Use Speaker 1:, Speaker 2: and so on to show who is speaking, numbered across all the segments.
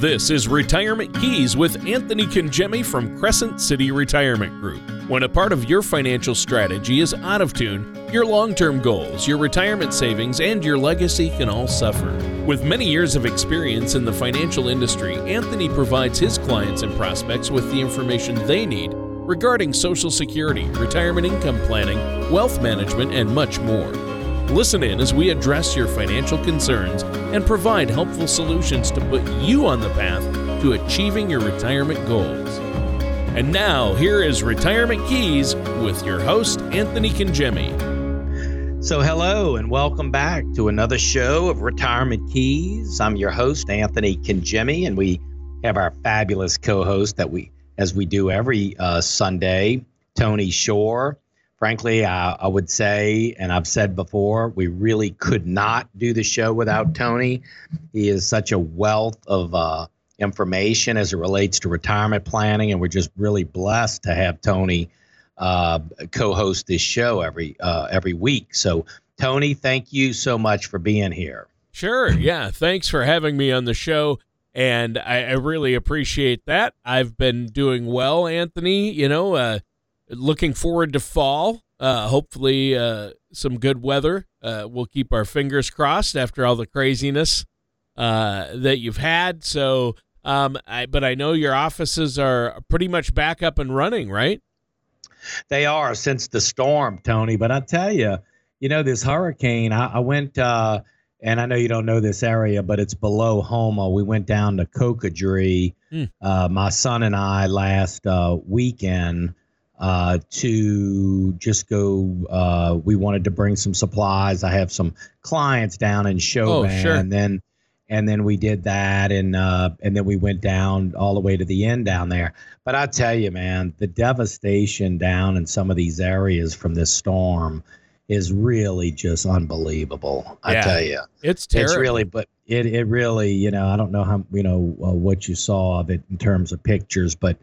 Speaker 1: This is Retirement Keys with Anthony Congemi from Crescent City Retirement Group. When a part of your financial strategy is out of tune, your long term goals, your retirement savings, and your legacy can all suffer. With many years of experience in the financial industry, Anthony provides his clients and prospects with the information they need regarding Social Security, retirement income planning, wealth management, and much more. Listen in as we address your financial concerns and provide helpful solutions to put you on the path to achieving your retirement goals. And now, here is Retirement Keys with your host, Anthony Congemi.
Speaker 2: So, hello and welcome back to another show of Retirement Keys. I'm your host, Anthony Congemi, and we have our fabulous co host that we, as we do every uh, Sunday, Tony Shore frankly, uh, I would say, and I've said before, we really could not do the show without Tony. He is such a wealth of uh, information as it relates to retirement planning, and we're just really blessed to have Tony uh, co-host this show every uh, every week. So, Tony, thank you so much for being here.
Speaker 1: Sure. Yeah. Thanks for having me on the show. And I, I really appreciate that. I've been doing well, Anthony. You know, uh, looking forward to fall. Uh, hopefully, uh, some good weather. Uh, we'll keep our fingers crossed after all the craziness uh, that you've had. So, um, I, but I know your offices are pretty much back up and running, right?
Speaker 2: They are since the storm, Tony. But I tell you, you know, this hurricane. I, I went, uh, and I know you don't know this area, but it's below Houma. We went down to Cocodrie, mm. my son and I, last uh, weekend uh, to just go. Uh, we wanted to bring some supplies. I have some clients down in Chauvin, oh, sure. and then and then we did that, and uh, and then we went down all the way to the end down there. But I tell you, man, the devastation down in some of these areas from this storm is really just unbelievable. I yeah, tell you,
Speaker 1: it's terrible.
Speaker 2: It's really, but it it really, you know, I don't know how you know uh, what you saw of it in terms of pictures, but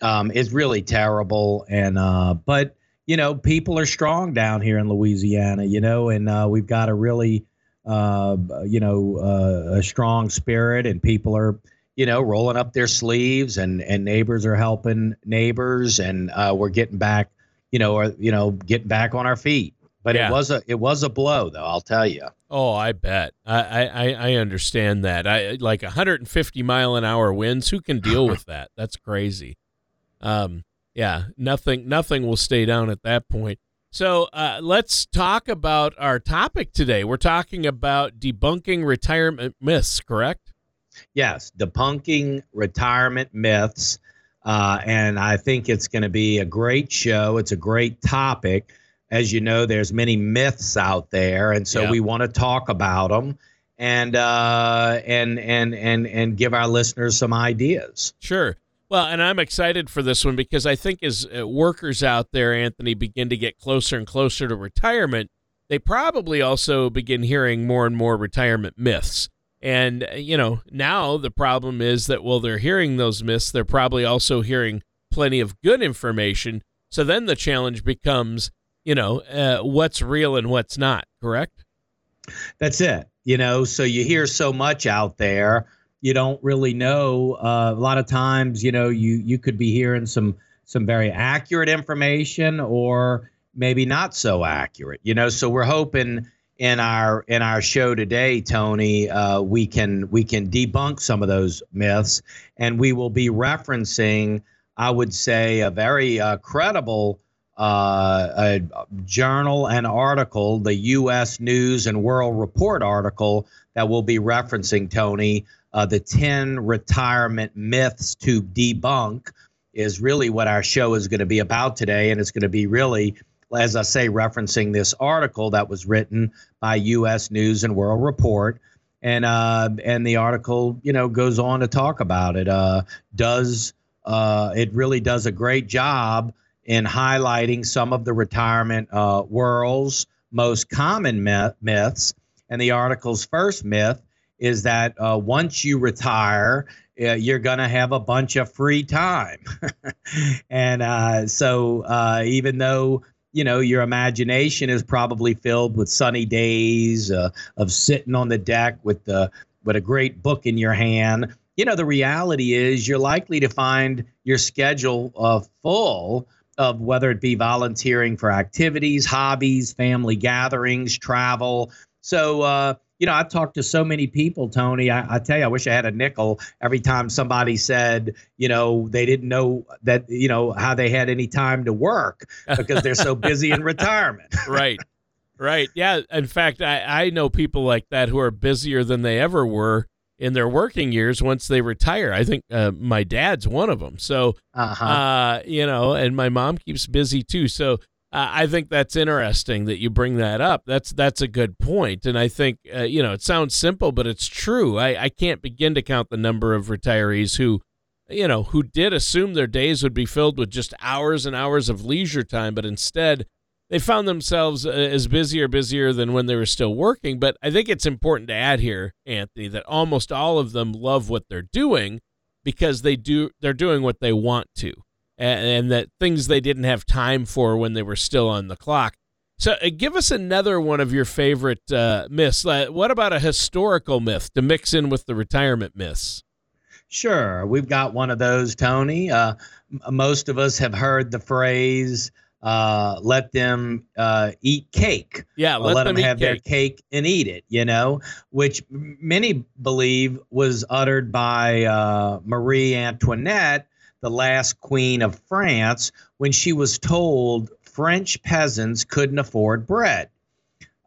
Speaker 2: um, is really terrible. And uh, but you know, people are strong down here in Louisiana. You know, and uh, we've got a really uh, you know uh, a strong spirit, and people are you know rolling up their sleeves, and and neighbors are helping neighbors, and uh, we're getting back. You know, or you know, getting back on our feet. But yeah. it was a it was a blow, though. I'll tell you.
Speaker 1: Oh, I bet. I, I I understand that. I like 150 mile an hour winds. Who can deal with that? That's crazy um, yeah, nothing nothing will stay down at that point. So uh, let's talk about our topic today. We're talking about debunking retirement myths, correct?
Speaker 2: Yes, debunking retirement myths. Uh, and I think it's going to be a great show. It's a great topic. As you know, there's many myths out there, and so yeah. we want to talk about them and uh, and and and and give our listeners some ideas.
Speaker 1: Sure. Well, and I'm excited for this one because I think as uh, workers out there, Anthony, begin to get closer and closer to retirement, they probably also begin hearing more and more retirement myths. And, uh, you know, now the problem is that while they're hearing those myths, they're probably also hearing plenty of good information. So then the challenge becomes, you know, uh, what's real and what's not, correct?
Speaker 2: That's it. You know, so you hear so much out there you don't really know. Uh, a lot of times, you know, you you could be hearing some some very accurate information or maybe not so accurate. You know, so we're hoping in our in our show today, Tony, uh, we can we can debunk some of those myths, and we will be referencing, I would say, a very uh, credible. Uh, journal and article, the U.S. News and World Report article that we'll be referencing, Tony, uh, the 10 retirement myths to debunk is really what our show is going to be about today. And it's going to be really, as I say, referencing this article that was written by U.S. News and World Report. And uh, and the article, you know, goes on to talk about it. Uh, does uh, it really does a great job in highlighting some of the retirement uh, world's most common myth- myths. And the article's first myth is that uh, once you retire, uh, you're going to have a bunch of free time. and uh, so, uh, even though you know your imagination is probably filled with sunny days uh, of sitting on the deck with the with a great book in your hand, you know, the reality is you're likely to find your schedule uh, full of whether it be volunteering for activities, hobbies, family gatherings, travel. So, you know, I've talked to so many people, Tony. I, I, tell you, I wish I had a nickel every time somebody said, you know, they didn't know that, you know, how they had any time to work because they're so busy in retirement.
Speaker 1: right. Right. Yeah. In fact, I, I know people like that who are busier than they ever were in their working years once they retire. I think uh, my dad's one of them. So, uh-huh. uh, you know, and my mom keeps busy too. So, uh, I think that's interesting that you bring that up. That's that's a good point, and I think uh, you know it sounds simple, but it's true. I, I can't begin to count the number of retirees who, you know, who did assume their days would be filled with just hours and hours of leisure time, but instead they found themselves uh, as busy or busier than when they were still working. But I think it's important to add here, Anthony, that almost all of them love what they're doing because they do they're doing what they want to and, and that things they didn't have time for when they were still on the clock. So, uh, give us another one of your favorite uh, myths. Uh, what about a historical myth to mix in with the retirement myths?
Speaker 2: Sure, we've got one of those, Tony. Uh, most of us have heard the phrase uh, let them uh, eat cake.
Speaker 1: Yeah,
Speaker 2: let, let them,
Speaker 1: them
Speaker 2: have
Speaker 1: cake.
Speaker 2: their cake and eat it. You know, which many believe was uttered by uh, Marie Antoinette the last queen of France, when she was told French peasants couldn't afford bread.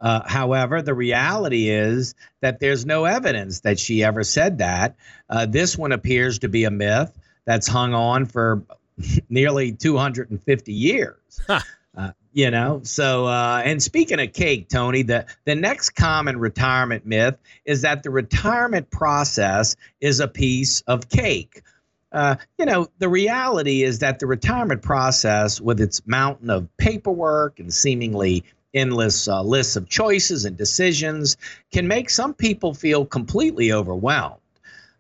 Speaker 2: Uh, however, the reality is that there's no evidence that she ever said that. Uh, this one appears to be a myth that's hung on for nearly 250 years. Huh. Uh, you know, so uh, and speaking of cake, Tony, the the next common retirement myth is that the retirement process is a piece of cake. Uh, you know, the reality is that the retirement process, with its mountain of paperwork and seemingly endless uh, lists of choices and decisions, can make some people feel completely overwhelmed.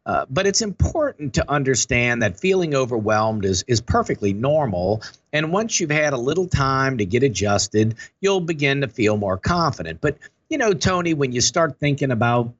Speaker 2: Uh, but it's important to understand that feeling overwhelmed is, is perfectly normal. And once you've had a little time to get adjusted, you'll begin to feel more confident. But, you know, Tony, when you start thinking about,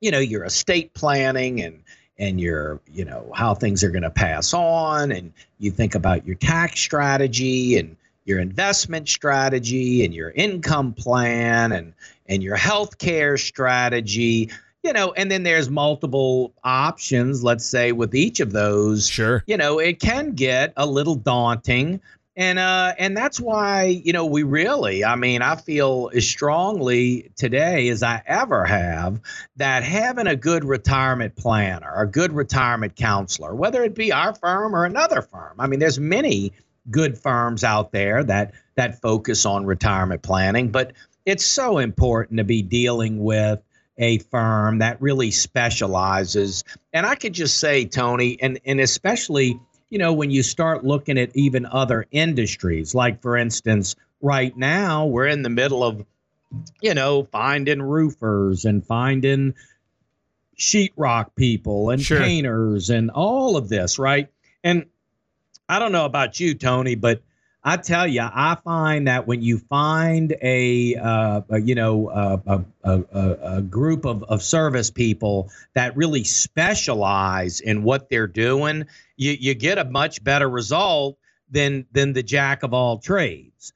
Speaker 2: you know, your estate planning and and your you know how things are going to pass on and you think about your tax strategy and your investment strategy and your income plan and and your health care strategy you know and then there's multiple options let's say with each of those
Speaker 1: sure.
Speaker 2: you know it can get a little daunting and uh and that's why you know we really i mean i feel as strongly today as i ever have that having a good retirement planner a good retirement counselor whether it be our firm or another firm i mean there's many good firms out there that that focus on retirement planning but it's so important to be dealing with a firm that really specializes. And i could just say tony and and especially you know, when you start looking at even other industries, like for instance, right now we're in the middle of, you know, finding roofers and finding sheetrock people and sure. painters and all of this, right? And I don't know about you, Tony, but I tell you, I find that when you find a, uh, a you know, a, a, a, group of, of service people that really specialize in what they're doing, you, you get a much better result than than the jack of all trades.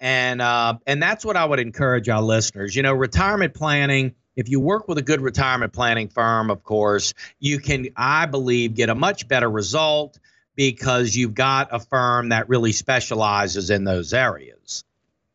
Speaker 2: And uh, and that's what I would encourage our listeners. You know, retirement planning. If you work with a good retirement planning firm, of course, you can, I believe, get a much better result because you've got a firm that really specializes in those areas.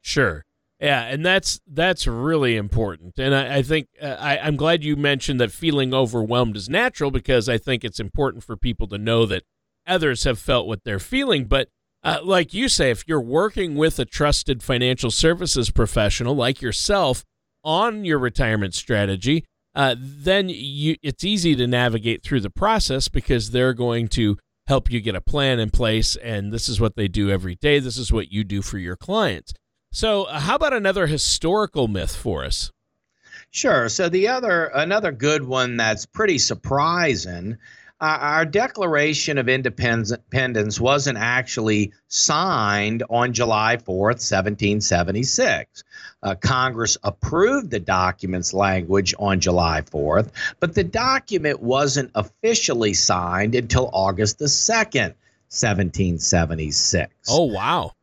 Speaker 1: Sure. Yeah, and that's that's really important. And I, I think uh, I, I'm glad you mentioned that feeling overwhelmed is natural because I think it's important for people to know that others have felt what they're feeling. But uh, like you say, if you're working with a trusted financial services professional like yourself on your retirement strategy, uh, then you, it's easy to navigate through the process because they're going to help you get a plan in place. And this is what they do every day. This is what you do for your clients. So, uh, how about another historical myth for us?
Speaker 2: Sure. So the other another good one that's pretty surprising our Declaration of Independence wasn't actually signed on July 4th, 1776. Uh, Congress approved the document's language on July 4th, but the document wasn't officially signed until August the 2nd, 1776. Oh,
Speaker 1: wow.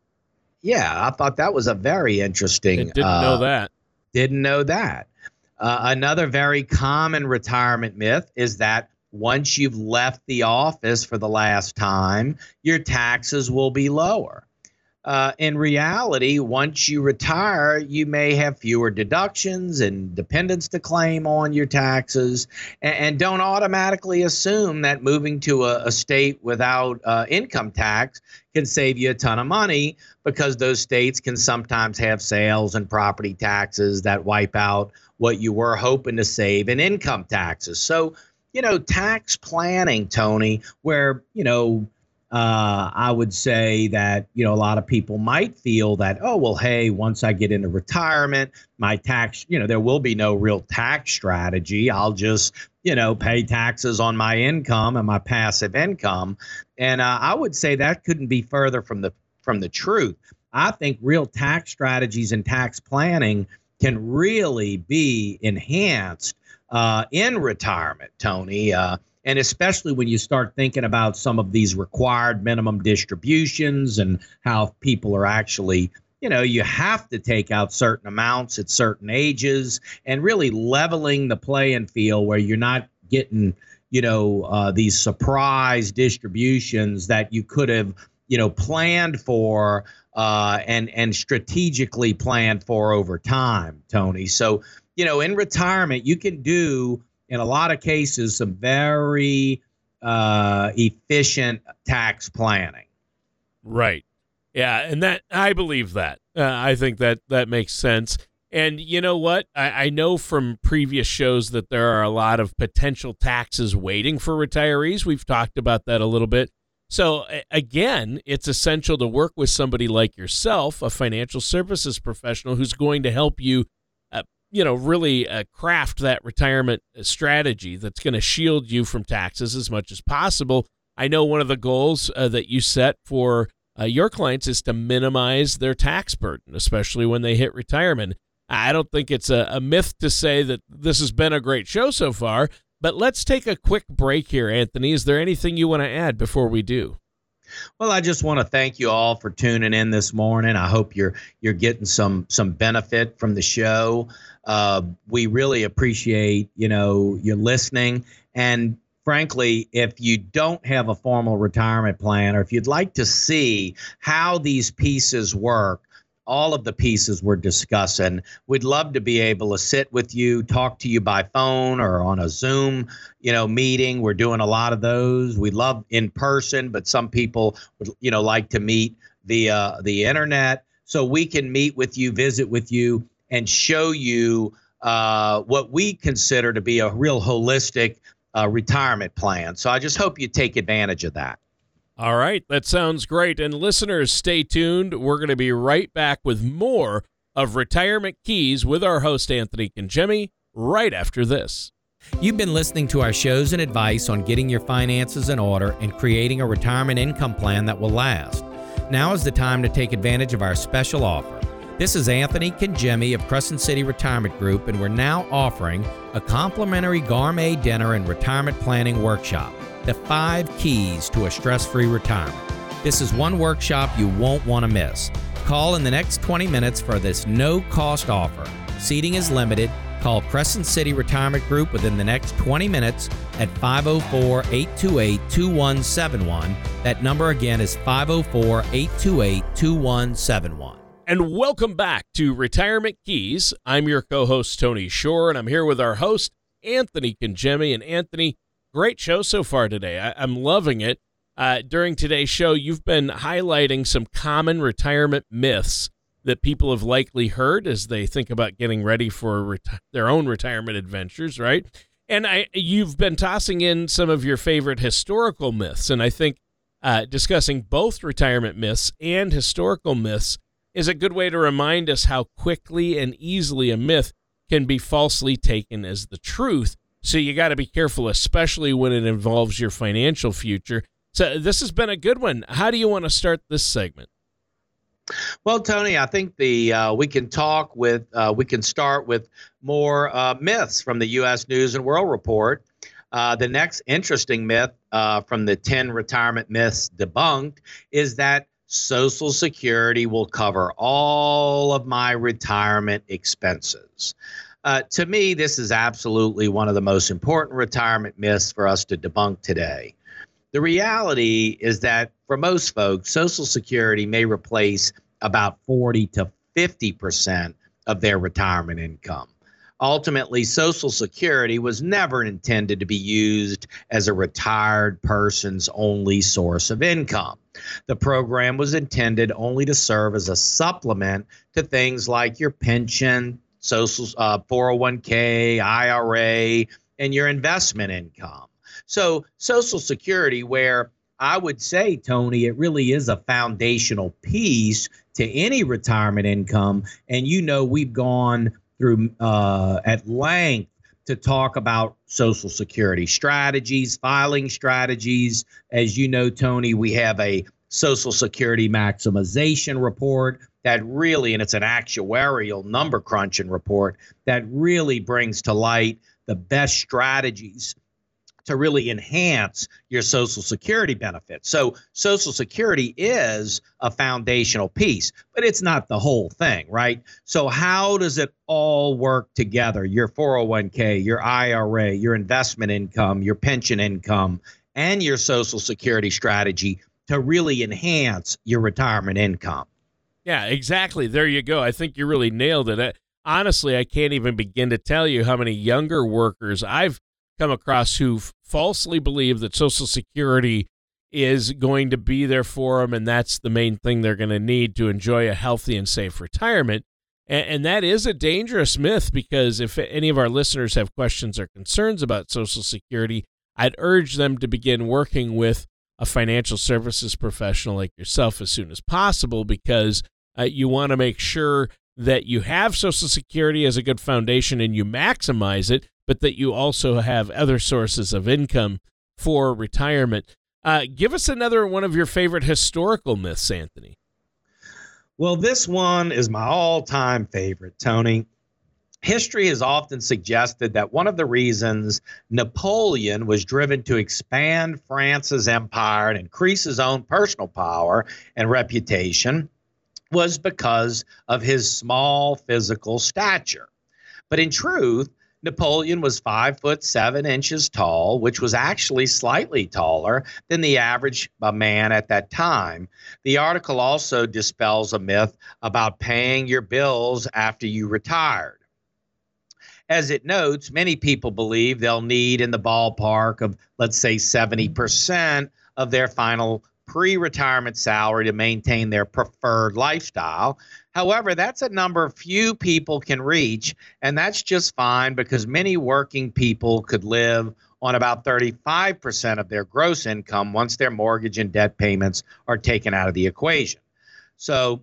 Speaker 2: Yeah, I thought that was a very interesting. I
Speaker 1: didn't uh, know that.
Speaker 2: Didn't know that. Uh, another very common retirement myth is that once you've left the office for the last time, your taxes will be lower. Uh, in reality, once you retire, you may have fewer deductions and dependents to claim on your taxes. And, and don't automatically assume that moving to a, a state without uh, income tax can save you a ton of money because those states can sometimes have sales and property taxes that wipe out what you were hoping to save in income taxes. So, you know, tax planning, Tony, where, you know, uh, I would say that you know a lot of people might feel that oh well hey once I get into retirement my tax you know there will be no real tax strategy. I'll just you know pay taxes on my income and my passive income. And uh, I would say that couldn't be further from the from the truth. I think real tax strategies and tax planning can really be enhanced uh, in retirement Tony uh, and especially when you start thinking about some of these required minimum distributions and how people are actually you know you have to take out certain amounts at certain ages and really leveling the playing field where you're not getting you know uh, these surprise distributions that you could have you know planned for uh, and and strategically planned for over time tony. So you know in retirement you can do in a lot of cases, some very uh, efficient tax planning.
Speaker 1: Right. Yeah, and that I believe that. Uh, I think that that makes sense. And you know what? I, I, know from previous shows that there are a lot of potential taxes waiting for retirees. We've talked about that a little bit. So, again, it's essential to work with somebody like yourself, a financial services professional who's going to help you you know, really uh, craft that retirement strategy that's going to shield you from taxes as much as possible. I know one of the goals uh, that you set for uh, your clients is to minimize their tax burden, especially when they hit retirement. I don't think it's a, a myth to say that this has been a great show so far, but let's take a quick break here, Anthony. Is there anything you want to add before we do?
Speaker 2: Well, I just want to thank you all for tuning in this morning. I hope you're you're getting some some benefit from the show. Uh, we really appreciate you know you listening and frankly, if you don't have a formal retirement plan or if you'd like to see how these pieces work, all of the pieces we're discussing. We'd love to be able to sit with you, talk to you by phone or on a Zoom, you know, meeting. We're doing a lot of those. We love in person, but some people would, you know, like to meet via the internet. So we can meet with you, visit with you, and show you uh, what we consider to be a real holistic uh, retirement plan. So I just hope you take advantage of that.
Speaker 1: All right, that sounds great. And listeners, stay tuned. We're going to be right back with more of Retirement Keys with our host, Anthony Congemi, right after this.
Speaker 3: You've been listening to our shows and advice on getting your finances in order and creating a retirement income plan that will last. Now is the time to take advantage of our special offer. This is Anthony Congemi of Crescent City Retirement Group, and we're now offering a complimentary gourmet dinner and retirement planning workshop the five keys to a stress free retirement. This is one workshop you won't want to miss. Call in the next 20 minutes for this no cost offer. Seating is limited. Call Crescent City Retirement Group within the next 20 minutes at 504 828 2171. That number again is 504 828 2171.
Speaker 1: And welcome back to Retirement Keys. I'm your co host, Tony Shore, and I'm here with our host, Anthony Congemi. And Anthony, Great show so far today. I, am loving it. Uh, during today's show, you've been highlighting some common retirement myths that people have likely heard as they think about getting ready for reti- their own retirement adventures, right? And I, you've been tossing in some of your favorite historical myths, and I think uh, discussing both retirement myths and historical myths is a good way to remind us how quickly and easily a myth can be falsely taken as the truth So you got to be careful, especially when it involves your financial future. So this has been a good one. How do you want to start this segment?
Speaker 2: Well, Tony, I think the uh, we can talk with uh, we can start with more uh, myths from the U.S. News and World Report. Uh, the next interesting myth uh, from the 10 retirement myths debunked is that Social Security will cover all of my retirement expenses. Uh, to me, this is absolutely one of the most important retirement myths for us to debunk today. The reality is that for most folks, Social Security may replace about 40 to 50% of their retirement income. Ultimately, Social Security was never intended to be used as a retired person's only source of income. The program was intended only to serve as a supplement to things like your pension, social uh, 401k, IRA, and your investment income. So, Social Security, where I would say, Tony, it really is a foundational piece to any retirement income. And you know, we've gone through uh, at length to talk about Social Security strategies, filing strategies. As you know, Tony, we have a Social Security maximization report that really, and it's an actuarial number crunching report that really brings to light the best strategies to really enhance your Social Security benefits. So, Social Security is a foundational piece, but it's not the whole thing, right? So, how does it all work together? Your 401k, your IRA, your investment income, your pension income, and your Social Security strategy to really enhance your retirement income.
Speaker 1: Yeah, exactly. There you go. I think you really nailed it. honestly, I can't even begin to tell you how many younger workers I've come across who falsely believe that Social Security is going to be there for them, and that's the main thing they're going to need to enjoy a healthy and safe retirement. And, and, that is a dangerous myth because if any of our listeners have questions or concerns about Social Security, I'd urge them to begin working with a financial services professional like yourself as soon as possible because uh, you want to make sure that you have Social Security as a good foundation and you maximize it, but that you also have other sources of income for retirement. Uh, give us another one of your favorite historical myths, Anthony.
Speaker 2: Well, this one is my all time favorite, Tony. History has often suggested that one of the reasons Napoleon was driven to expand France's empire and increase his own personal power and reputation was because of his small physical stature. But in truth, Napoleon was five foot seven inches tall, which was actually slightly taller than the average man at that time. The article also dispels a myth about paying your bills after you retired. As it notes, many people believe they'll need in the ballpark of, let's say, 70% of their final pre retirement salary to maintain their preferred lifestyle. However, that's a number few people can reach, and that's just fine because many working people could live on about 35% of their gross income once their mortgage and debt payments are taken out of the equation. So,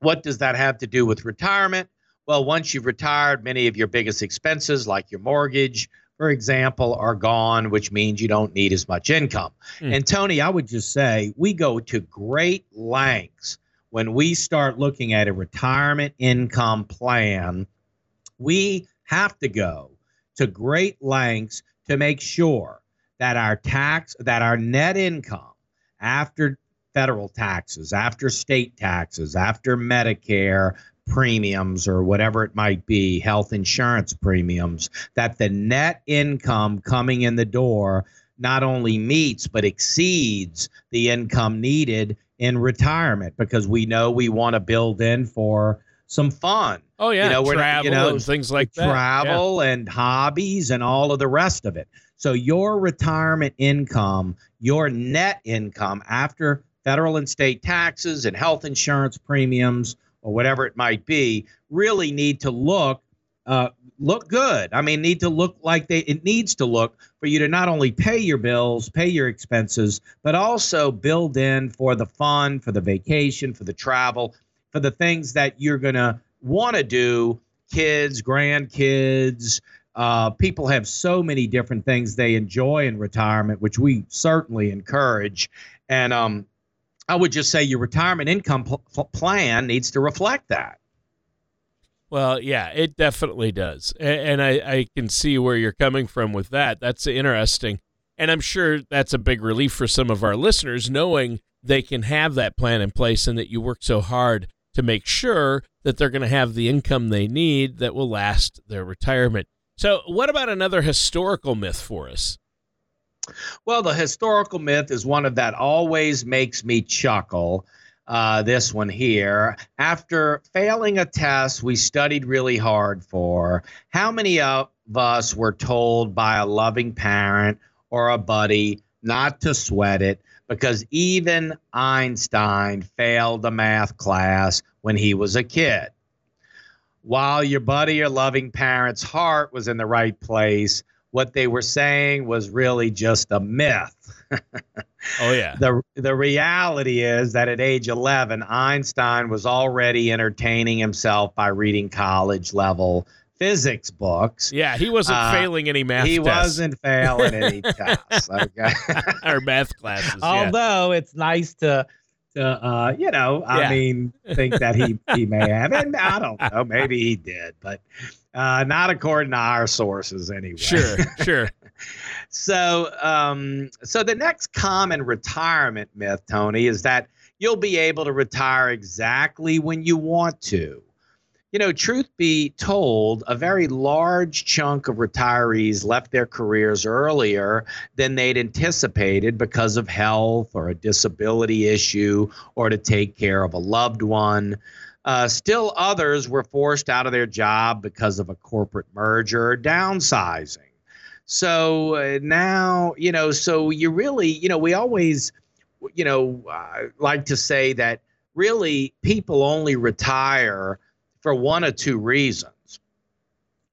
Speaker 2: what does that have to do with retirement? Well, once you've retired, many of your biggest expenses, like your mortgage, for example, are gone, which means you don't need as much income. Mm. And Tony, I would just say we go to great lengths when we start looking at a retirement income plan, we have to go to great lengths to make sure that our tax that our net income after federal taxes, after state taxes, after Medicare premiums or whatever it might be, health insurance premiums, that the net income coming in the door not only meets but exceeds the income needed in retirement because we know we want to build in for some fun.
Speaker 1: Oh yeah, you know, travel you know, and things like
Speaker 2: that. Travel yeah. and hobbies and all of the rest of it. So your retirement income, your net income after federal and state taxes and health insurance premiums or whatever it might be, really need to look uh, look good. I mean, need to look like they it needs to look for you to not only pay your bills, pay your expenses, but also build in for the fun, for the vacation, for the travel, for the things that you're going to want to do, kids, grandkids, uh, people have so many different things they enjoy in retirement, which we certainly encourage. And um, I would just say your retirement income pl- plan needs to reflect that.
Speaker 1: Well, yeah, it definitely does. And, I, I can see where you're coming from with that. That's interesting. And I'm sure that's a big relief for some of our listeners knowing they can have that plan in place and that you work so hard to make sure that they're going to have the income they need that will last their retirement. So, what about another historical myth for us?
Speaker 2: Well, the historical myth is one of that always makes me chuckle. Uh, this one here. After failing a test we studied really hard for, how many of us were told by a loving parent or a buddy not to sweat it because even Einstein failed a math class when he was a kid? While your buddy or loving parent's heart was in the right place, what they were saying was really just a myth.
Speaker 1: oh yeah.
Speaker 2: The the reality is that at age 11 Einstein was already entertaining himself by reading college level physics books.
Speaker 1: Yeah, he wasn't uh, failing any math.
Speaker 2: He
Speaker 1: tests.
Speaker 2: wasn't failing any tests. Okay,
Speaker 1: or math classes.
Speaker 2: Although
Speaker 1: yeah.
Speaker 2: it's nice to, to uh, you know, I yeah. mean, think that he he may have, and I don't know, maybe he did, but uh, not according to our sources, anyway.
Speaker 1: Sure, sure.
Speaker 2: so, um, so the next common retirement myth, Tony, is that you'll be able to retire exactly when you want to. You know, truth be told, a very large chunk of retirees left their careers earlier than they'd anticipated because of health or a disability issue or to take care of a loved one. Uh, still, others were forced out of their job because of a corporate merger or downsizing. So uh, now, you know, so you really, you know, we always, you know, uh, like to say that really people only retire for one or two reasons.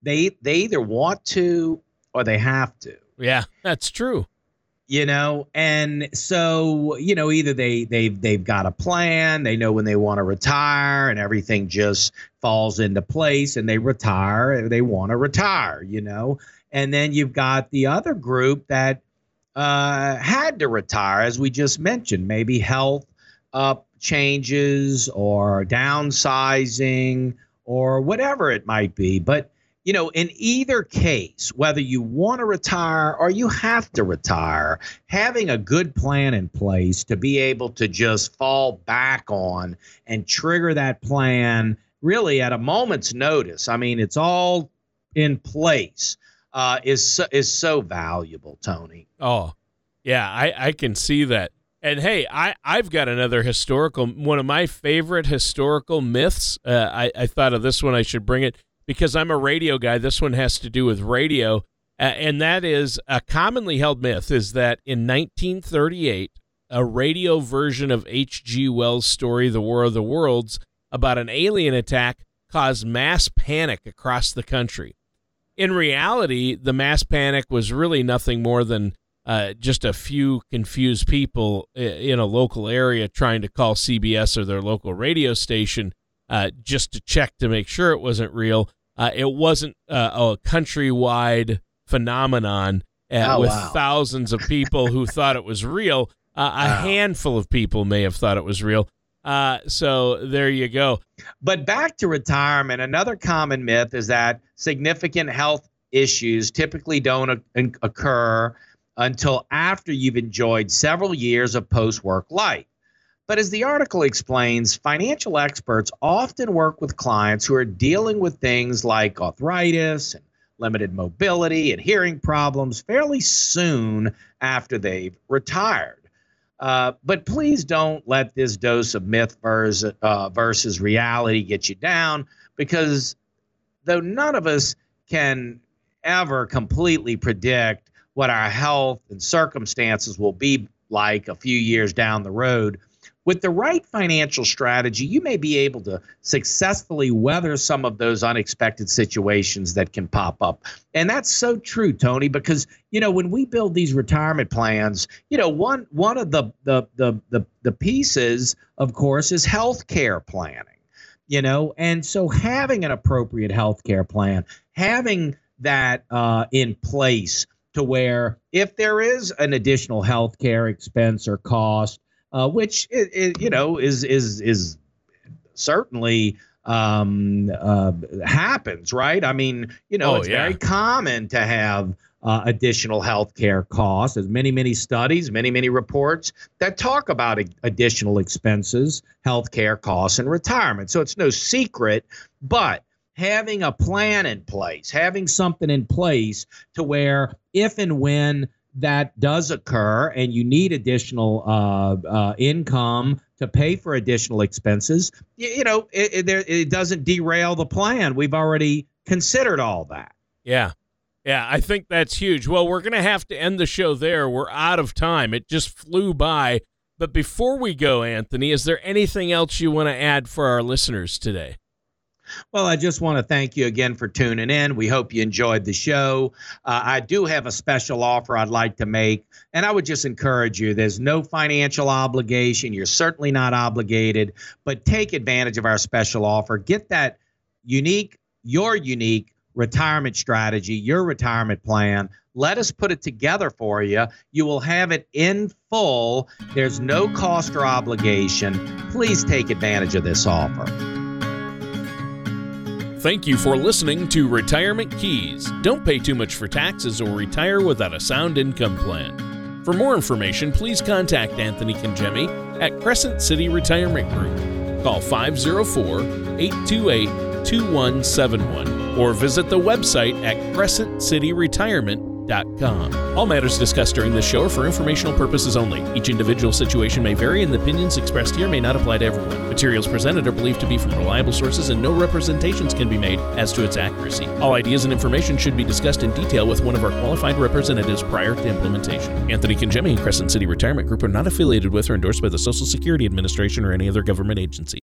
Speaker 2: They they either want to or they have to.
Speaker 1: Yeah, that's true
Speaker 2: you know? And so you know either they they've they've got a plan they know when they want to retire and everything just falls into place and they retire they want to retire you know? And then you've got the other group that uh, had to retire as we just mentioned maybe health uh, changes or downsizing or whatever it might be. But you know, in either case, whether you want to retire or you have to retire, having a good plan in place to be able to just fall back on and trigger that plan really at a moment's notice. I mean, it's all in place. Uh, is so, is so valuable, Tony.
Speaker 1: Oh, yeah, I I can see that. And hey, I I've got another historical one of my favorite historical myths. Uh, I I thought of this one. I should bring it because I'm a radio guy. This one has to do with radio. Uh, and that is a commonly held myth is that in 1938, a radio version of H.G. Wells' story, The War of the Worlds, about an alien attack caused mass panic across the country. In reality, the mass panic was really nothing more than uh, just a few confused people in a local area trying to call CBS or their local radio station uh, just to check to make sure it wasn't real. Uh, it wasn't uh, a countrywide phenomenon uh, oh, with wow. thousands of people who thought it was real. Uh, a handful of people may have thought it was real. Uh, so there you go.
Speaker 2: But back to retirement, another common myth is that significant health issues typically don't occur until after you've enjoyed several years of post work life. But as the article explains, financial experts often work with clients who are dealing with things like arthritis and limited mobility and hearing problems fairly soon after they've retired. Uh, but please don't let this dose of myth versus, uh, versus reality get you down because though none of us can ever completely predict what our health and circumstances will be like a few years down the road, with the right financial strategy, you may be able to successfully weather some of those unexpected situations that can pop up. And that's so true, Tony, because you know, when we build these retirement plans, you know, one one of the the the the, the pieces, of course, is health care planning. You know, and so having an appropriate health care plan, having that uh, in place to where if there is an additional health care expense or cost, uh, which it, it, you know is is is certainly um, uh, happens, right? I mean, you know,
Speaker 1: Oh,
Speaker 2: it's
Speaker 1: yeah.
Speaker 2: very common to have uh, additional health care costs. There's many, many studies, many, many reports that talk about a- additional expenses, health care costs, and retirement. So it's no secret, but having a plan in place, having something in place to where if and when that does occur and you need additional uh, uh, income to pay for additional expenses, you, you know, it, it, it doesn't derail the plan. We've already considered all that.
Speaker 1: Yeah. Yeah, I think that's huge. Well, we're going to have to end the show there. We're out of time. It just flew by. But before we go, Anthony, is there anything else you want to add for our listeners today?
Speaker 2: Well, I just want to thank you again for tuning in. We hope you enjoyed the show. Uh, I do have a special offer I'd like to make, and I would just encourage you there's no financial obligation. You're certainly not obligated, but take advantage of our special offer. Get that unique, your unique retirement strategy, your retirement plan. Let us put it together for you. You will have it in full. There's no cost or obligation. Please take advantage of this offer.
Speaker 1: Thank you for listening to Retirement Keys. Don't pay too much for taxes or retire without a sound income plan. For more information, please contact Anthony Congemi at Crescent City Retirement Group. Call 504 828 2171 or visit the website at crescentcityretirement.com. All matters discussed during this show are for informational purposes only. Each individual situation may vary, and the opinions expressed here may not apply to everyone. Materials presented are believed to be from reliable sources, and no representations can be made as to its accuracy. All ideas and information should be discussed in detail with one of our qualified representatives prior to implementation. Anthony Congemi and Crescent City Retirement Group are not affiliated with or endorsed by the Social Security Administration or any other government agency.